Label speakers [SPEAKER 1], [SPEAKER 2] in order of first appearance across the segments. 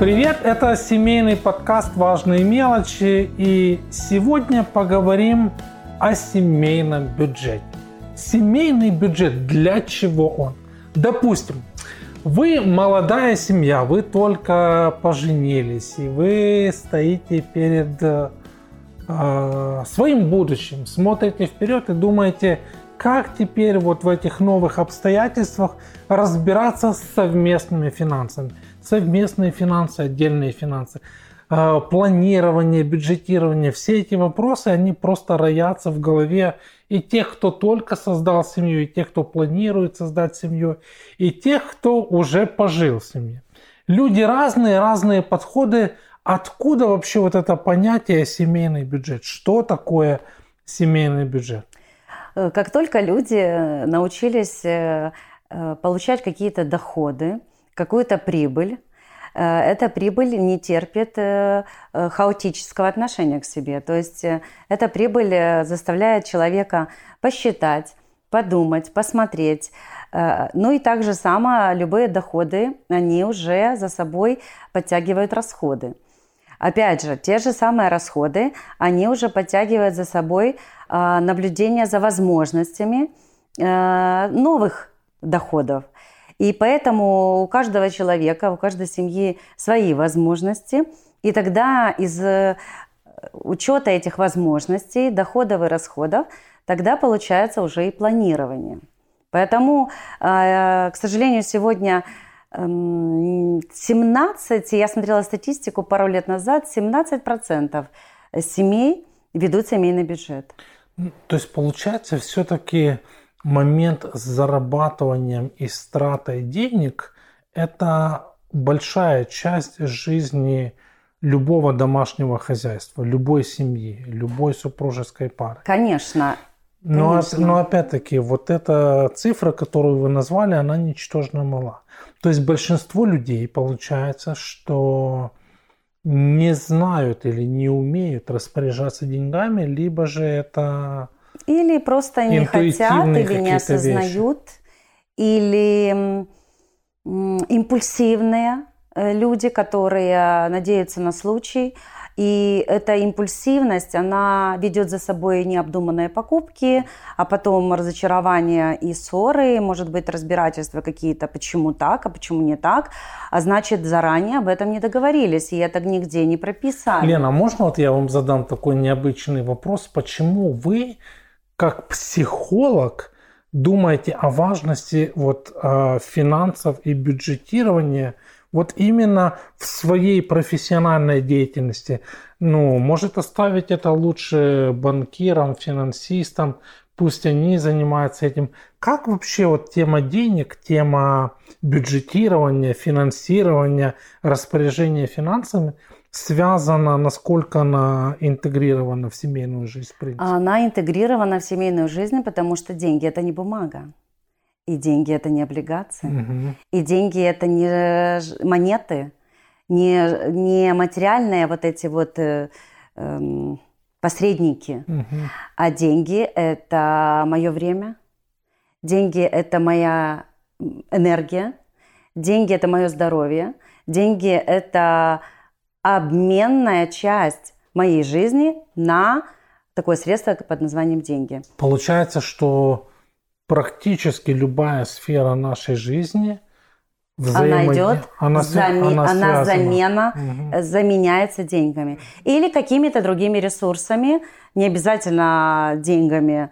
[SPEAKER 1] Привет, это семейный подкаст «Важные мелочи» и сегодня поговорим о семейном бюджете. Семейный бюджет, для чего он? Допустим, вы молодая семья, вы только поженились, и вы стоите перед э, своим будущим, смотрите вперед и думаете, как теперь вот в этих новых обстоятельствах разбираться с совместными финансами. Совместные финансы, отдельные финансы, э, планирование, бюджетирование, все эти вопросы, они просто роятся в голове и тех, кто только создал семью, и тех, кто планирует создать семью, и тех, кто уже пожил в семье. Люди разные, разные подходы. Откуда вообще вот это понятие семейный бюджет? Что такое семейный бюджет?
[SPEAKER 2] Э, как только люди научились э, э, получать какие-то доходы, какую-то прибыль, эта прибыль не терпит хаотического отношения к себе. То есть эта прибыль заставляет человека посчитать, подумать, посмотреть. Ну и также само любые доходы, они уже за собой подтягивают расходы. Опять же, те же самые расходы, они уже подтягивают за собой наблюдение за возможностями новых доходов. И поэтому у каждого человека, у каждой семьи свои возможности. И тогда из э, учета этих возможностей, доходов и расходов, тогда получается уже и планирование. Поэтому, а, к сожалению, сегодня 17, я смотрела статистику пару лет назад, 17% семей ведут семейный бюджет.
[SPEAKER 1] То есть получается все-таки момент с зарабатыванием и стратой денег – это большая часть жизни любого домашнего хозяйства, любой семьи, любой супружеской пары.
[SPEAKER 2] Конечно.
[SPEAKER 1] Но, но опять-таки, вот эта цифра, которую вы назвали, она ничтожно мала. То есть большинство людей, получается, что не знают или не умеют распоряжаться деньгами, либо же это
[SPEAKER 2] или просто не хотят, или не осознают, вещи. или импульсивные э, люди, которые надеются на случай, и эта импульсивность, она ведет за собой необдуманные покупки, а потом разочарование и ссоры, может быть, разбирательства какие-то, почему так, а почему не так. А значит, заранее об этом не договорились, и это нигде не прописали.
[SPEAKER 1] Лена, можно вот я вам задам такой необычный вопрос? Почему вы, как психолог, думаете о важности вот, э, финансов и бюджетирования – вот именно в своей профессиональной деятельности, ну, может оставить это лучше банкирам, финансистам, пусть они занимаются этим. Как вообще вот тема денег, тема бюджетирования, финансирования, распоряжения финансами связана, насколько она интегрирована в семейную жизнь? В
[SPEAKER 2] принципе? Она интегрирована в семейную жизнь, потому что деньги – это не бумага. И деньги это не облигации. Угу. И деньги это не монеты, не, не материальные вот эти вот э, э, посредники. Угу. А деньги это мое время. Деньги это моя энергия. Деньги это мое здоровье. Деньги это обменная часть моей жизни на такое средство под названием деньги.
[SPEAKER 1] Получается, практически любая сфера нашей жизни
[SPEAKER 2] она идет, она, заме... она, она замена, угу. заменяется деньгами. Или какими-то другими ресурсами, не обязательно деньгами,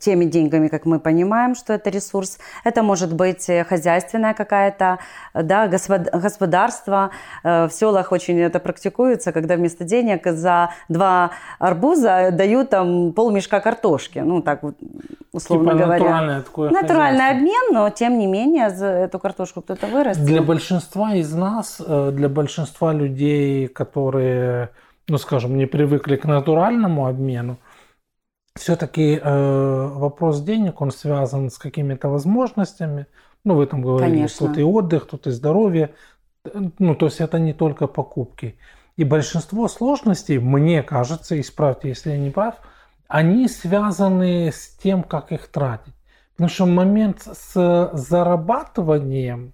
[SPEAKER 2] теми деньгами, как мы понимаем, что это ресурс. Это может быть хозяйственная какая-то, да, господарство. Э, в селах очень это практикуется, когда вместо денег за два арбуза дают там полмешка картошки. Ну, так вот, условно
[SPEAKER 1] типа
[SPEAKER 2] говоря.
[SPEAKER 1] Натуральное, такое
[SPEAKER 2] натуральный обмен, но тем не менее за эту картошку кто-то вырастет.
[SPEAKER 1] Для большинства из нас, э, для большинства людей, которые, ну, скажем, не привыкли к натуральному обмену, все-таки э, вопрос денег, он связан с какими-то возможностями. Ну, вы там говорили, Конечно. тут и отдых, тут и здоровье. Ну, то есть это не только покупки. И большинство сложностей, мне кажется, исправьте, если я не прав, они связаны с тем, как их тратить. Потому что момент с зарабатыванием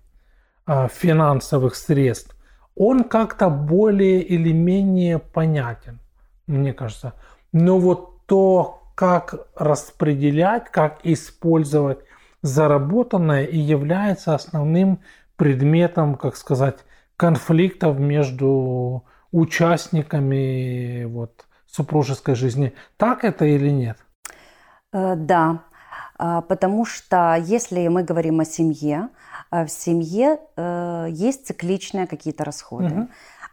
[SPEAKER 1] э, финансовых средств, он как-то более или менее понятен, мне кажется. Но вот то, как распределять, как использовать заработанное и является основным предметом, как сказать, конфликтов между участниками вот, супружеской жизни. Так это или нет?
[SPEAKER 2] Э, да, а, потому что если мы говорим о семье, а в семье э, есть цикличные какие-то расходы. Угу.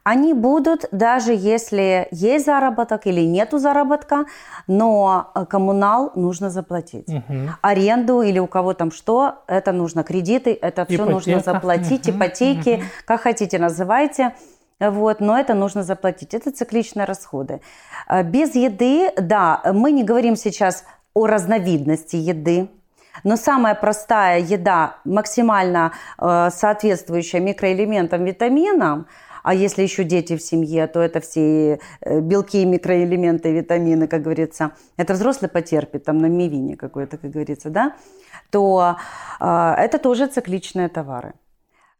[SPEAKER 2] Они будут, даже если есть заработок или нету заработка, но э, коммунал нужно заплатить. Угу. Аренду или у кого там что, это нужно. Кредиты, это все Ипотека. нужно заплатить. Угу. Ипотеки, угу. как хотите называйте. Вот, но это нужно заплатить. Это цикличные расходы. Э, без еды, да, мы не говорим сейчас о разновидности еды. Но самая простая еда, максимально э, соответствующая микроэлементам, витаминам, а если еще дети в семье, то это все э, белки, микроэлементы, витамины, как говорится. Это взрослый потерпит, там на мивине какой-то, как говорится, да? То э, это тоже цикличные товары.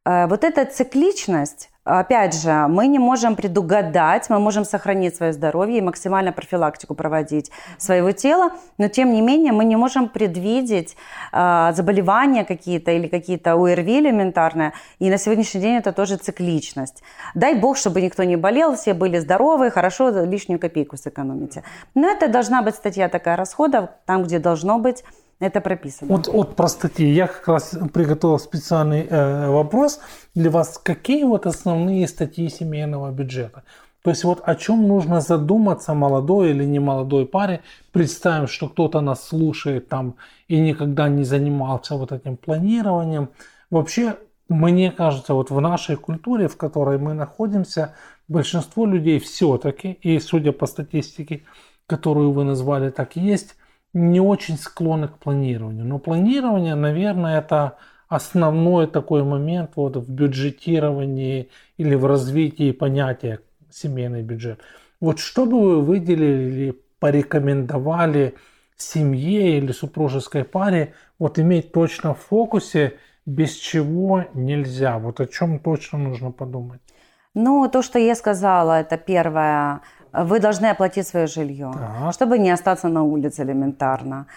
[SPEAKER 2] Э, вот эта цикличность Опять же, мы не можем предугадать, мы можем сохранить свое здоровье и максимально профилактику проводить своего тела, но тем не менее мы не можем предвидеть э, заболевания какие-то или какие-то ОРВИ элементарные, и на сегодняшний день это тоже цикличность. Дай бог, чтобы никто не болел, все были здоровы, хорошо, лишнюю копейку сэкономите. Но это должна быть статья такая расходов, там, где должно быть это прописано.
[SPEAKER 1] Вот, вот про статьи. Я как раз приготовил специальный э, вопрос для вас. Какие вот основные статьи семейного бюджета? То есть вот о чем нужно задуматься молодой или не молодой паре. Представим, что кто-то нас слушает там и никогда не занимался вот этим планированием. Вообще, мне кажется, вот в нашей культуре, в которой мы находимся, большинство людей все-таки, и судя по статистике, которую вы назвали, так и есть, не очень склонны к планированию. Но планирование, наверное, это основной такой момент вот в бюджетировании или в развитии понятия семейный бюджет. Вот что бы вы выделили или порекомендовали семье или супружеской паре вот иметь точно в фокусе, без чего нельзя? Вот о чем точно нужно подумать?
[SPEAKER 2] Ну, то, что я сказала, это первое – вы должны оплатить свое жилье, так. чтобы не остаться на улице элементарно.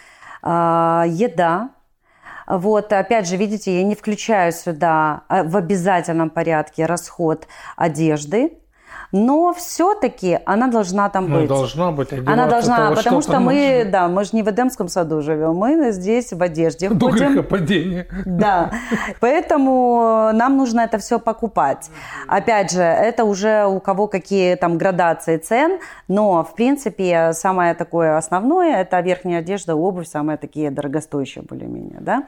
[SPEAKER 2] А, еда. Вот, опять же, видите, я не включаю сюда а, в обязательном порядке расход одежды, но все-таки она должна там ну, быть.
[SPEAKER 1] должна быть.
[SPEAKER 2] Она должна, того, потому что мы, нужно. да, мы же не в Эдемском саду живем, мы здесь в одежде
[SPEAKER 1] До ходим. грехопадения.
[SPEAKER 2] Да, поэтому нам нужно это все покупать. Опять же, это уже у кого какие там градации цен, но в принципе самое такое основное это верхняя одежда, обувь, самые такие дорогостоящие более-менее, да.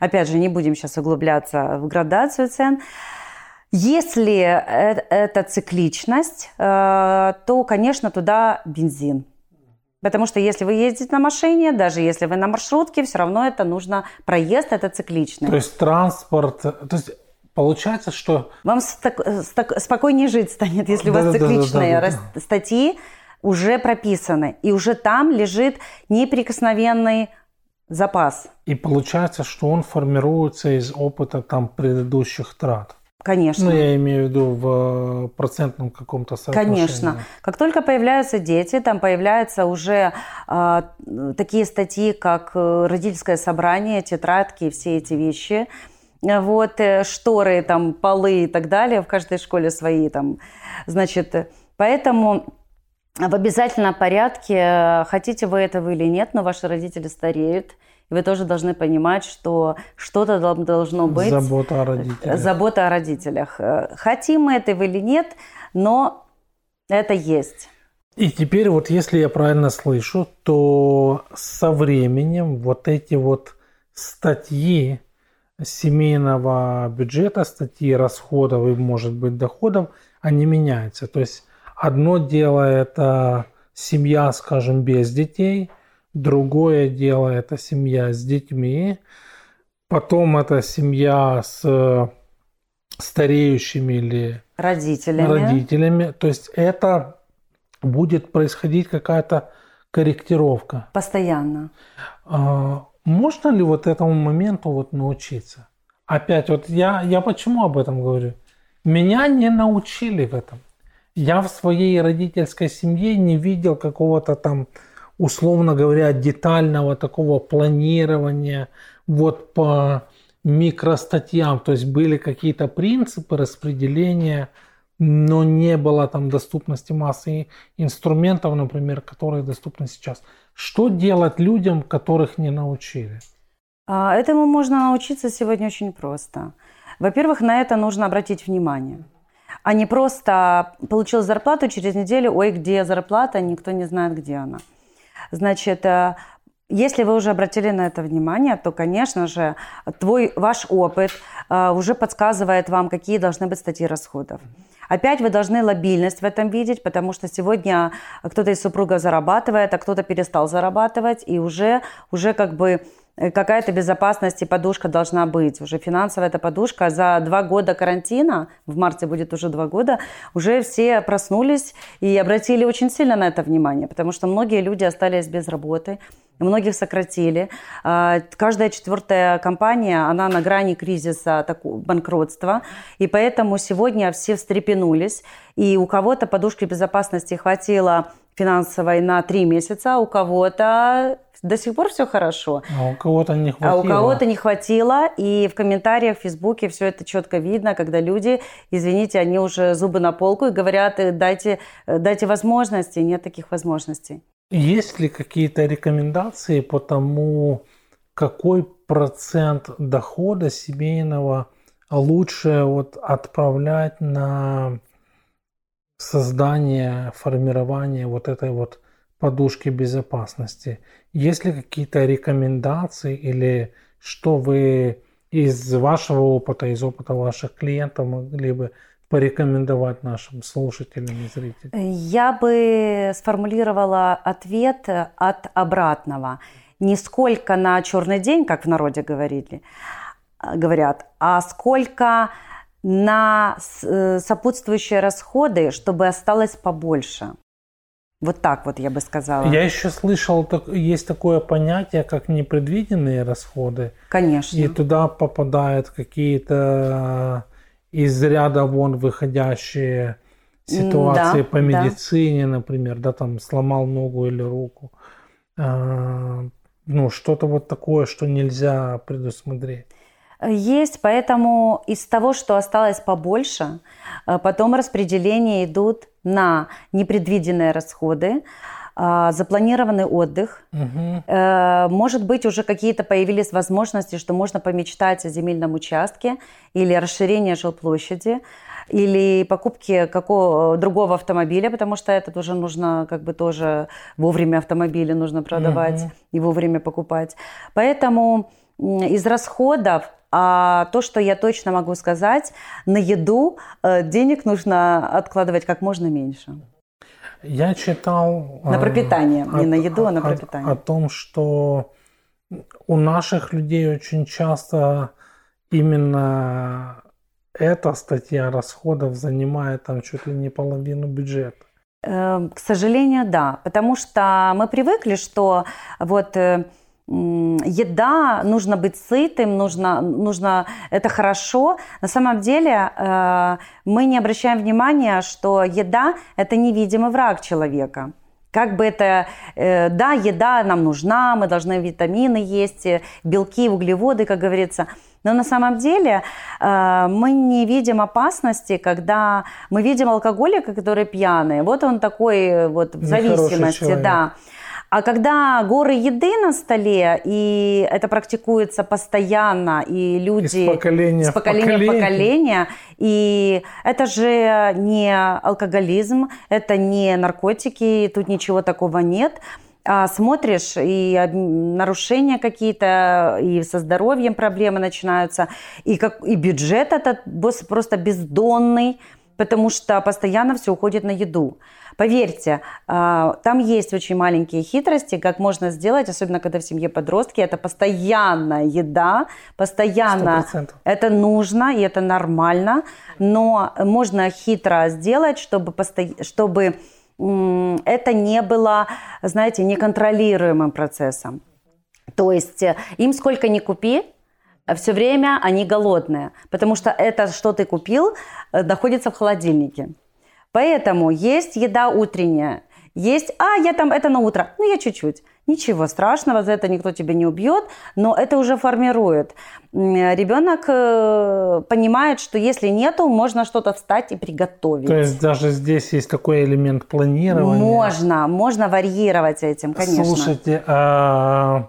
[SPEAKER 2] Опять же, не будем сейчас углубляться в градацию цен. Если э, это цикличность, э, то, конечно, туда бензин. Потому что если вы ездите на машине, даже если вы на маршрутке, все равно это нужно проезд, это цикличный.
[SPEAKER 1] То есть транспорт, то есть получается, что...
[SPEAKER 2] Вам спокойнее жить станет, если да, у вас да, цикличные да, да, да, статьи уже прописаны. И уже там лежит неприкосновенный запас.
[SPEAKER 1] И получается, что он формируется из опыта там предыдущих трат.
[SPEAKER 2] Конечно.
[SPEAKER 1] Ну, я имею в виду в э, процентном каком-то соотношении.
[SPEAKER 2] Конечно. Как только появляются дети, там появляются уже э, такие статьи, как э, родительское собрание, тетрадки, все эти вещи. Вот, э, шторы, там, полы и так далее. В каждой школе свои там. Значит, поэтому в обязательном порядке, хотите вы этого или нет, но ваши родители стареют – и вы тоже должны понимать, что что-то должно быть.
[SPEAKER 1] Забота о родителях.
[SPEAKER 2] Забота о родителях. Хотим мы этого или нет, но это есть.
[SPEAKER 1] И теперь вот если я правильно слышу, то со временем вот эти вот статьи семейного бюджета, статьи расходов и, может быть, доходов, они меняются. То есть одно дело это семья, скажем, без детей – Другое дело – это семья с детьми. Потом это семья с стареющими или
[SPEAKER 2] родителями.
[SPEAKER 1] родителями. То есть это будет происходить какая-то корректировка.
[SPEAKER 2] Постоянно.
[SPEAKER 1] А, можно ли вот этому моменту вот научиться? Опять вот я, я почему об этом говорю? Меня не научили в этом. Я в своей родительской семье не видел какого-то там, условно говоря, детального такого планирования вот по микростатьям. То есть были какие-то принципы распределения, но не было там доступности массы инструментов, например, которые доступны сейчас. Что делать людям, которых не научили?
[SPEAKER 2] А, этому можно научиться сегодня очень просто. Во-первых, на это нужно обратить внимание. А не просто получил зарплату через неделю, ой, где зарплата, никто не знает, где она. Значит, э, если вы уже обратили на это внимание, то, конечно же, твой, ваш опыт э, уже подсказывает вам, какие должны быть статьи расходов. Опять вы должны лобильность в этом видеть, потому что сегодня кто-то из супругов зарабатывает, а кто-то перестал зарабатывать, и уже, уже как бы какая-то безопасность и подушка должна быть. Уже финансовая эта подушка. За два года карантина, в марте будет уже два года, уже все проснулись и обратили очень сильно на это внимание, потому что многие люди остались без работы, многих сократили. А, каждая четвертая компания, она на грани кризиса, банкротства, и поэтому сегодня все встрепенулись, и у кого-то подушки безопасности хватило финансовой на три месяца, а у кого-то до сих пор все хорошо.
[SPEAKER 1] А у кого-то не хватило.
[SPEAKER 2] А у кого-то не хватило. И в комментариях в Фейсбуке все это четко видно, когда люди, извините, они уже зубы на полку и говорят, «Э, дайте, э, дайте возможности. Нет таких возможностей.
[SPEAKER 1] Есть ли какие-то рекомендации по тому, какой процент дохода семейного лучше вот отправлять на создание, формирование вот этой вот подушки безопасности. Есть ли какие-то рекомендации или что вы из вашего опыта, из опыта ваших клиентов могли бы порекомендовать нашим слушателям и зрителям?
[SPEAKER 2] Я бы сформулировала ответ от обратного. Не сколько на черный день, как в народе говорили, говорят, а сколько на э, сопутствующие расходы, чтобы осталось побольше. Вот так вот я бы сказала.
[SPEAKER 1] Я еще слышал, есть такое понятие, как непредвиденные расходы.
[SPEAKER 2] Конечно.
[SPEAKER 1] И туда попадают какие-то из ряда вон выходящие ситуации да, по медицине, да. например, да, там сломал ногу или руку. А, ну, что-то вот такое, что нельзя предусмотреть.
[SPEAKER 2] Есть, поэтому из того, что осталось побольше, э, потом распределения идут на непредвиденные расходы, э, запланированный отдых. Угу. Может быть, уже какие-то появились возможности, что можно помечтать о земельном участке или расширение жилплощади или покупки какого другого автомобиля, потому что этот уже нужно как бы тоже вовремя автомобили нужно продавать угу. и вовремя покупать. Поэтому из расходов а то, что я точно могу сказать, на еду э, денег нужно откладывать как можно меньше.
[SPEAKER 1] Я читал...
[SPEAKER 2] На пропитание, о, не на еду, а на пропитание.
[SPEAKER 1] О, о том, что у наших людей очень часто именно эта статья расходов занимает там чуть ли не половину бюджета.
[SPEAKER 2] Эм, к сожалению, да. Потому что мы привыкли, что вот э, еда, нужно быть сытым, нужно, нужно, это хорошо. На самом деле э, мы не обращаем внимания, что еда – это невидимый враг человека. Как бы это, э, да, еда нам нужна, мы должны витамины есть, белки, углеводы, как говорится. Но на самом деле э, мы не видим опасности, когда мы видим алкоголика, который пьяный. Вот он такой вот в зависимости, да. А когда горы еды на столе, и это практикуется постоянно, и люди...
[SPEAKER 1] Из поколения,
[SPEAKER 2] с поколения в поколение. И это же не алкоголизм, это не наркотики, тут ничего такого нет а смотришь, и нарушения какие-то, и со здоровьем проблемы начинаются, и, как, и бюджет этот просто бездонный, потому что постоянно все уходит на еду. Поверьте, а, там есть очень маленькие хитрости, как можно сделать, особенно когда в семье подростки. Это постоянная еда, постоянно 100%. это нужно и это нормально, но можно хитро сделать, чтобы, посто... чтобы это не было, знаете, неконтролируемым процессом. То есть э, им сколько ни купи, все время они голодные, потому что это, что ты купил, э, находится в холодильнике. Поэтому есть еда утренняя, есть, а, я там, это на утро, ну, я чуть-чуть. Ничего страшного, за это никто тебя не убьет, но это уже формирует. Ребенок э, понимает, что если нету, можно что-то встать и приготовить.
[SPEAKER 1] То есть даже здесь есть такой элемент планирования.
[SPEAKER 2] Можно, можно варьировать этим, конечно.
[SPEAKER 1] Слушайте, а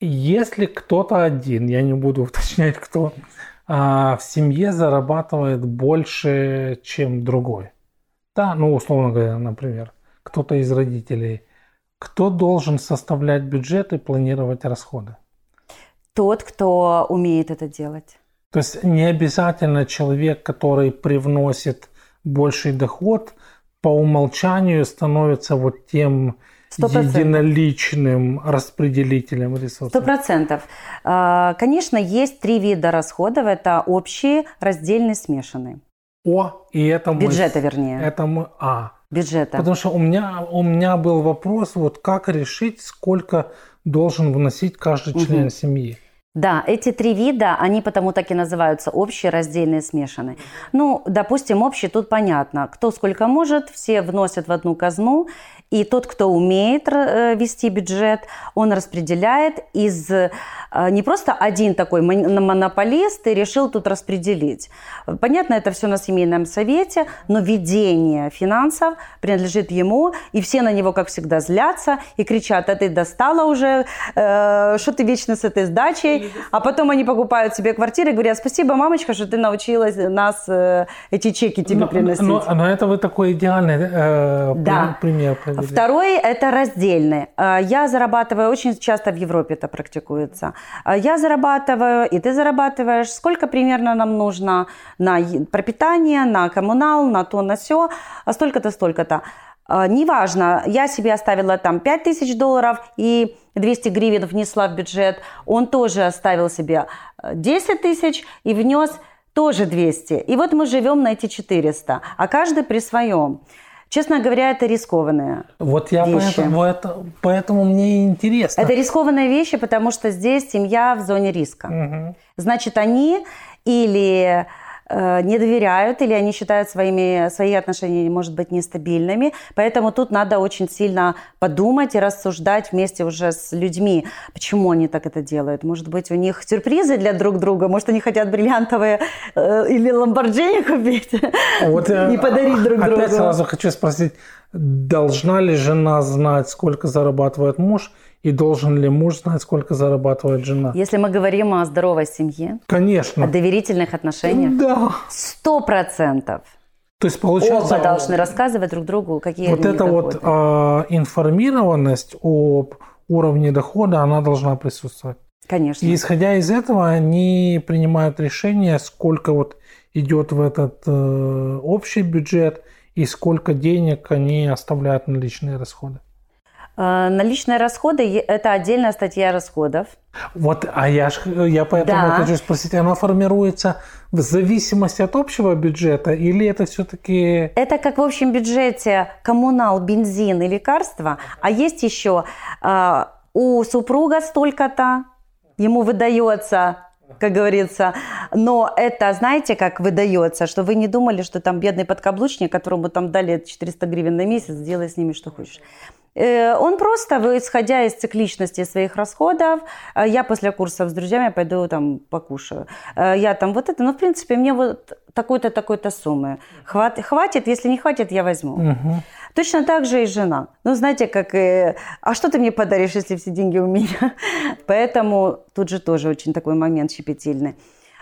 [SPEAKER 1] если кто-то один, я не буду уточнять кто, а в семье зарабатывает больше, чем другой, да, ну условно говоря, например, кто-то из родителей, кто должен составлять бюджет и планировать расходы?
[SPEAKER 2] Тот, кто умеет это делать.
[SPEAKER 1] То есть не обязательно человек, который привносит больший доход, по умолчанию становится вот тем 100%. единоличным распределителем ресурсов?
[SPEAKER 2] Сто процентов. А, конечно, есть три вида расходов. Это общие, раздельные, смешанные.
[SPEAKER 1] О, и это
[SPEAKER 2] мы... Бюджета, вернее.
[SPEAKER 1] Это мы... А.
[SPEAKER 2] Бюджета.
[SPEAKER 1] Потому что у меня, у меня был вопрос, вот как решить, сколько должен вносить каждый член угу. семьи.
[SPEAKER 2] Да, эти три вида, они потому так и называются общие, раздельные, смешанные. Ну, допустим, общий тут понятно. Кто сколько может, все вносят в одну казну, и тот, кто умеет э, вести бюджет, он распределяет из не просто один такой монополист и решил тут распределить. Понятно, это все на семейном совете, но ведение финансов принадлежит ему, и все на него, как всегда, злятся и кричат, а ты достала уже, э, что ты вечно с этой сдачей, а потом они покупают себе квартиры и говорят, спасибо, мамочка, что ты научилась нас эти чеки тебе но, приносить.
[SPEAKER 1] Но, но это вы такой идеальный э, да. пример
[SPEAKER 2] Второй – это раздельный. А, я зарабатываю, очень часто в Европе это практикуется. А, я зарабатываю, и ты зарабатываешь. Сколько примерно нам нужно на пропитание, на коммунал, на то, на все, а столько-то, столько-то. Неважно, я себе оставила там 5 тысяч долларов и 200 гривен внесла в бюджет. Он тоже оставил себе 10 тысяч и внес тоже 200. И вот мы живем на эти 400, а каждый при своем. Честно говоря, это рискованные
[SPEAKER 1] Вот я вещи. Поэтому, это, поэтому мне интересно.
[SPEAKER 2] Это рискованные вещи, потому что здесь семья в зоне риска. Угу. Значит, они или не доверяют или они считают своими, свои отношения, может быть, нестабильными. Поэтому тут надо очень сильно подумать и рассуждать вместе уже с людьми, почему они так это делают. Может быть, у них сюрпризы для друг друга, может, они хотят бриллиантовые э, или ламборджини купить вот, э, и подарить друг
[SPEAKER 1] опять
[SPEAKER 2] другу.
[SPEAKER 1] Опять сразу хочу спросить, должна ли жена знать, сколько зарабатывает муж – и должен ли муж знать, сколько зарабатывает жена?
[SPEAKER 2] Если мы говорим о здоровой семье,
[SPEAKER 1] конечно,
[SPEAKER 2] о доверительных отношениях,
[SPEAKER 1] да,
[SPEAKER 2] сто процентов.
[SPEAKER 1] То есть получается,
[SPEAKER 2] оба должны рассказывать друг другу, какие
[SPEAKER 1] вот эта вот э, информированность об уровне дохода, она должна присутствовать.
[SPEAKER 2] Конечно.
[SPEAKER 1] И исходя из этого, они принимают решение, сколько вот идет в этот э, общий бюджет и сколько денег они оставляют на личные расходы.
[SPEAKER 2] Э, наличные расходы – это отдельная статья расходов.
[SPEAKER 1] Вот, а я, ж, я поэтому да. хочу спросить, она формируется в зависимости от общего бюджета или это все-таки…
[SPEAKER 2] Это как в общем бюджете коммунал, бензин и лекарства, а есть еще э, у супруга столько-то, ему выдается как говорится. Но это, знаете, как выдается, что вы не думали, что там бедный подкаблучник, которому там дали 400 гривен на месяц, делай с ними что хочешь. Э, он просто, исходя из цикличности своих расходов, э, я после курсов с друзьями пойду там покушаю. Э, я там вот это, ну, в принципе, мне вот такой-то, такой-то суммы. Хватит, если не хватит, я возьму. Угу. Точно так же и жена. Ну, знаете, как, а что ты мне подаришь, если все деньги у меня? Поэтому тут же тоже очень такой момент щепетильный.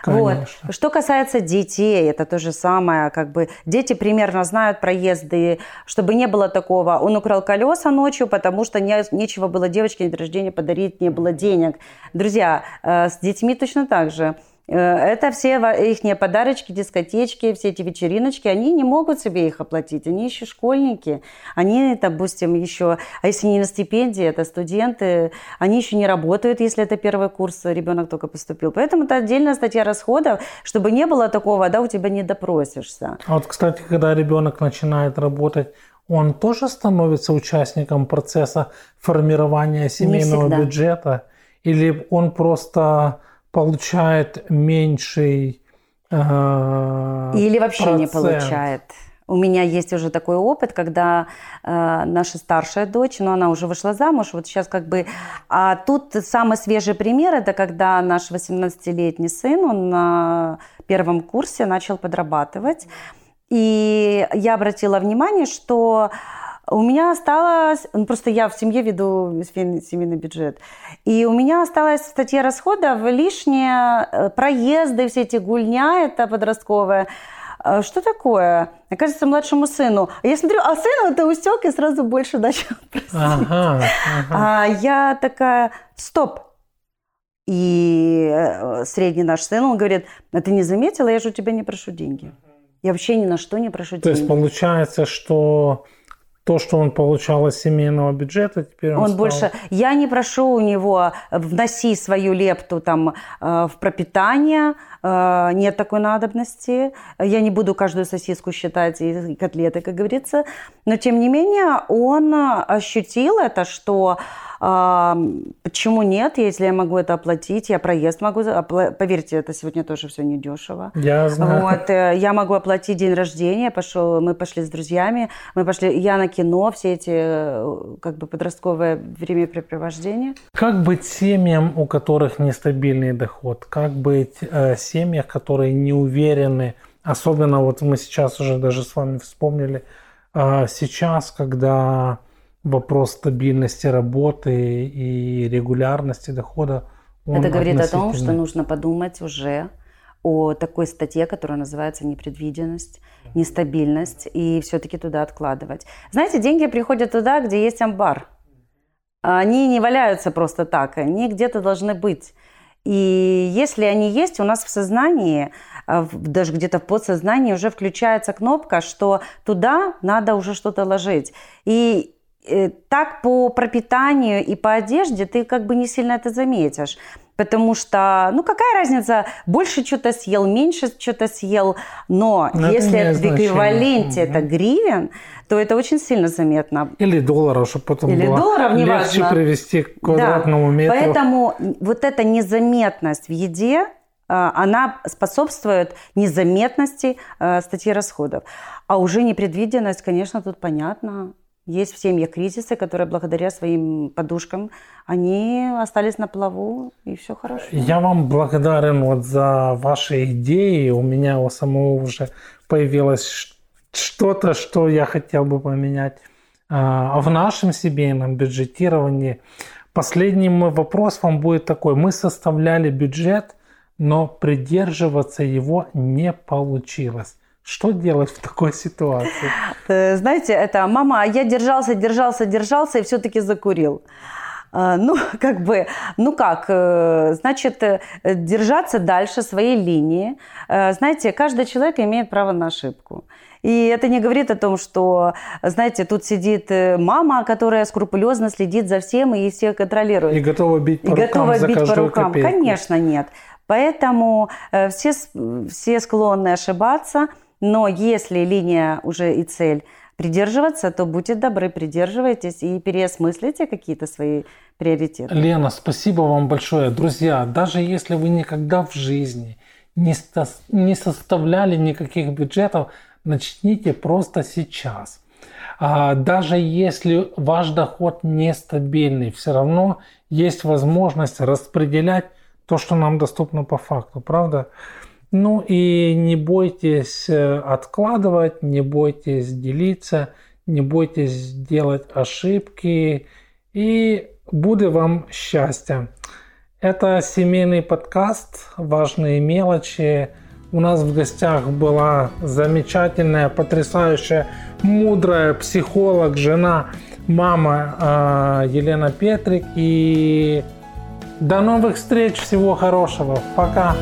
[SPEAKER 2] Вот. Что касается детей, это то же самое. Как бы дети примерно знают проезды, чтобы не было такого. Он украл колеса ночью, потому что не, нечего было девочке на рождения подарить, не было денег. Друзья, э, с детьми точно так же. Э, это все их подарочки, дискотечки, все эти вечериночки, они не могут себе их оплатить, они еще школьники, они, допустим, еще, а если не на стипендии, это студенты, они еще не работают, если это первый курс, ребенок только поступил. Поэтому это отдельная статья расходов, чтобы не было такого, да, у тебя не допросишься.
[SPEAKER 1] А вот, кстати, когда ребенок начинает работать, он тоже становится участником процесса формирования семейного бюджета? или он просто получает меньший
[SPEAKER 2] э, Или вообще процент. не получает. У меня есть уже такой опыт, когда э, наша старшая дочь, но ну, она уже вышла замуж, вот сейчас как бы... А тут самый свежий пример, это когда наш 18-летний сын, он на первом курсе начал подрабатывать. И я обратила внимание, что у меня осталось, ну просто я в семье веду семейный бюджет, и у меня осталась в статье расходов лишние э, проезды, все эти гульня, это подростковая, «А что такое? Оказывается, младшему сыну. Я смотрю, а сын это усек и сразу больше начал ага, ага. А я такая, стоп. И э, средний наш сын, он говорит, а ты не заметила, я же у тебя не прошу деньги. Я вообще ни на что не прошу
[SPEAKER 1] То деньги. То есть получается, что то, что он получал из семейного бюджета, теперь он,
[SPEAKER 2] он
[SPEAKER 1] стал...
[SPEAKER 2] больше. Я не прошу у него вноси свою лепту там э, в пропитание, э, нет такой надобности. Я не буду каждую сосиску считать и котлеты, как говорится, но тем не менее он ощутил это, что Почему нет, если я могу это оплатить, я проезд могу, поверьте, это сегодня тоже все недешево.
[SPEAKER 1] Я знаю.
[SPEAKER 2] Вот, э, я могу оплатить день рождения, пошел, мы пошли с друзьями, мы пошли, я на кино, все эти э, как бы подростковое времяпрепровождение.
[SPEAKER 1] Как быть семьям, у которых нестабильный доход? Как быть э, семьях, которые не уверены, особенно вот мы сейчас уже даже с вами вспомнили, э, сейчас, когда вопрос стабильности работы и регулярности дохода.
[SPEAKER 2] Это говорит о том, что нужно подумать уже о такой статье, которая называется непредвиденность, нестабильность, и все-таки туда откладывать. Знаете, деньги приходят туда, где есть амбар. Они не валяются просто так, они где-то должны быть. И если они есть, у нас в сознании, а, даже где-то в подсознании уже включается кнопка, что туда надо уже что-то ложить. И Э, так по пропитанию и по одежде ты как бы не сильно это заметишь. Потому что, ну какая разница, больше что-то съел, меньше что-то съел, но, но если это в эквиваленте это гривен, то это очень сильно заметно.
[SPEAKER 1] Или долларов, чтобы потом
[SPEAKER 2] Или было долларов,
[SPEAKER 1] легче неважно. привести к квадратному
[SPEAKER 2] да.
[SPEAKER 1] метру.
[SPEAKER 2] Поэтому вот эта незаметность в еде, э, она способствует незаметности э, статьи расходов. А уже непредвиденность, конечно, тут понятно. Есть в семьях кризисы, которые благодаря своим подушкам, они остались на плаву, и все хорошо.
[SPEAKER 1] Я вам благодарен вот за ваши идеи. У меня у самого уже появилось что-то, что я хотел бы поменять а, в нашем семейном бюджетировании. Последний мой вопрос вам будет такой. Мы составляли бюджет, но придерживаться его не получилось. Что делать в такой ситуации?
[SPEAKER 2] Э, знаете, это мама, я держался, держался, держался и все-таки закурил. Э, ну, как бы, ну как, э, значит, держаться дальше своей линии. Знаете, каждый человек имеет право на ошибку. И это не говорит о том, что, знаете, тут сидит мама, которая скрупулезно следит за всем и всех контролирует.
[SPEAKER 1] И готова бить по
[SPEAKER 2] и
[SPEAKER 1] рукам готова
[SPEAKER 2] за
[SPEAKER 1] бить
[SPEAKER 2] по рукам. Копейку. Конечно, нет. Поэтому все, все склонны ошибаться – но если линия уже и цель придерживаться, то будьте добры, придерживайтесь и переосмыслите какие-то свои приоритеты.
[SPEAKER 1] Лена, спасибо вам большое. Друзья, даже если вы никогда в жизни не, составляли никаких бюджетов, начните просто сейчас. А даже если ваш доход нестабильный, все равно есть возможность распределять то, что нам доступно по факту, правда? Ну и не бойтесь э, откладывать, не бойтесь делиться, не бойтесь делать ошибки и будет вам счастье. Это семейный подкаст «Важные мелочи». У нас в гостях была замечательная, потрясающая, мудрая психолог, жена, мама э, Елена Петрик. И до новых встреч, всего хорошего. Пока.